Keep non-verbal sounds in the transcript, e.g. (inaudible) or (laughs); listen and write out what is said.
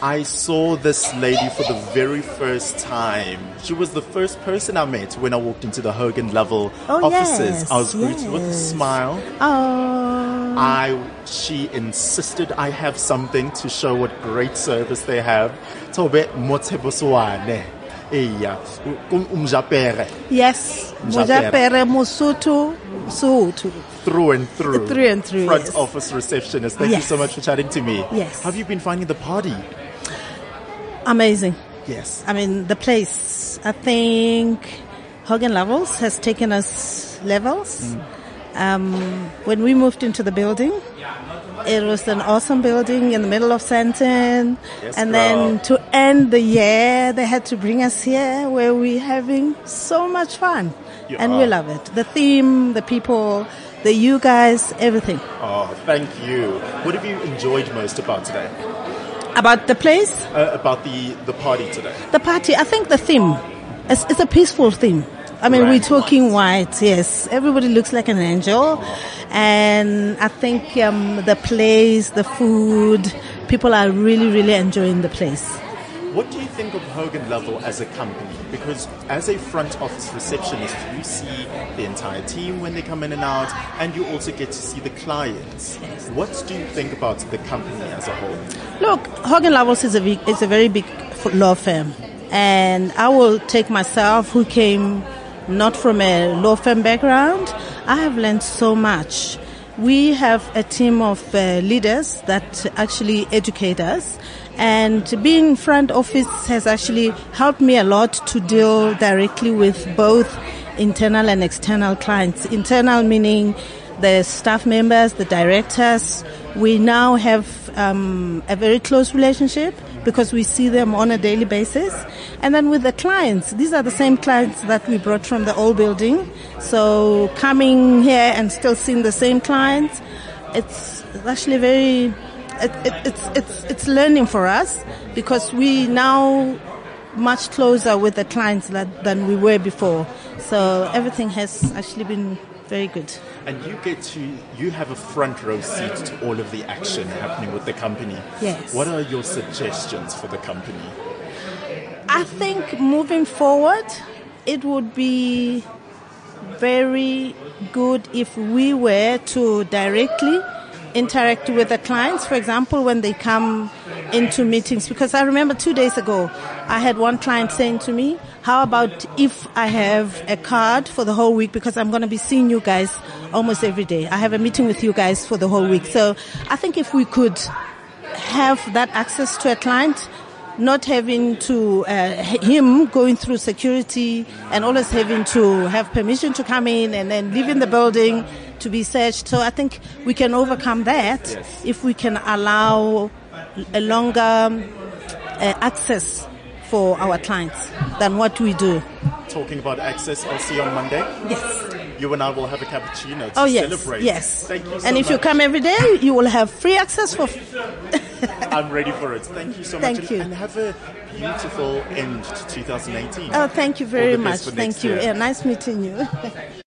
I saw this lady for the very first time. She was the first person I met when I walked into the Hogan Level Oh, offices. yes, I was greeted with a smile. Oh, I she insisted I have something to show what great service they have. Tobe motseboswane. Iya, kum umjapere yes. Mojapere Musutu Sutu. through and through. Through and through, Front yes. office receptionist. Thank you so much for chatting to me. Yes. Have you been finding the party? Amazing. Yes. I mean, the place, I think Hogan Lovells has taken us levels. Mm. Um, when we moved into the building, it was an awesome building in the middle of Sandton. Yes, and girl. then to end the year, they had to bring us here where we're having so much fun. You and are. we love it. The theme, the people, the you guys, everything. Oh, thank you. What have you enjoyed most about today? About the place, Uh, about the, the party today? The party, I think the theme, it's, it's a peaceful theme. I mean, Right. we're talking white, yes. Everybody looks like an angel. And I think um, the place, the food, people are really, really enjoying the place. What do you think Hogan Lovells as a company? Because as a front office receptionist, you see the entire team when they come in and out, and you also get to see the clients. What do you think about the company as a whole? Look, Hogan Lovells is a, big, is a very big law firm. And I will take myself, who came not from a law firm background, I have learned so much. We have a team of uh, leaders that actually educate us. And being front office has actually helped me a lot to deal directly with both internal and external clients. Internal meaning the staff members, the directors. We now have um, a very close relationship because we see them on a daily basis. And then with the clients, these are the same clients that we brought from the old building. So coming here and still seeing the same clients, it's actually very, it, it, it's, it's, it's learning for us because we now much closer with the clients that, than we were before. So everything has actually been very good. And you get to, you have a front row seat to all of the action happening with the company. Yes. What are your suggestions for the company? I think moving forward, it would be very good if we were to directly interact with the clients. For example, when they come into meetings, because I remember two days ago, I had one client saying to me, how about if I have a card for the whole week because I'm going to be seeing you guys almost every day. I have a meeting with you guys for the whole week. So I think if we could have that access to a client, not having to uh, him going through security and always having to have permission to come in and then leave in the building to be searched. So I think we can overcome that Yes. if we can allow a longer uh, access for our clients than what we do. Talking about access, I'll see you on Monday. Yes. You and I will have a cappuccino to Oh yes. celebrate. Yes. Thank you so and if you come every day, you will have free access for. (laughs) I'm ready for it. Thank you so Thank much. you. And have a beautiful end to 2018. Oh, thank you very much. Thank you. Yeah, nice meeting you. (laughs)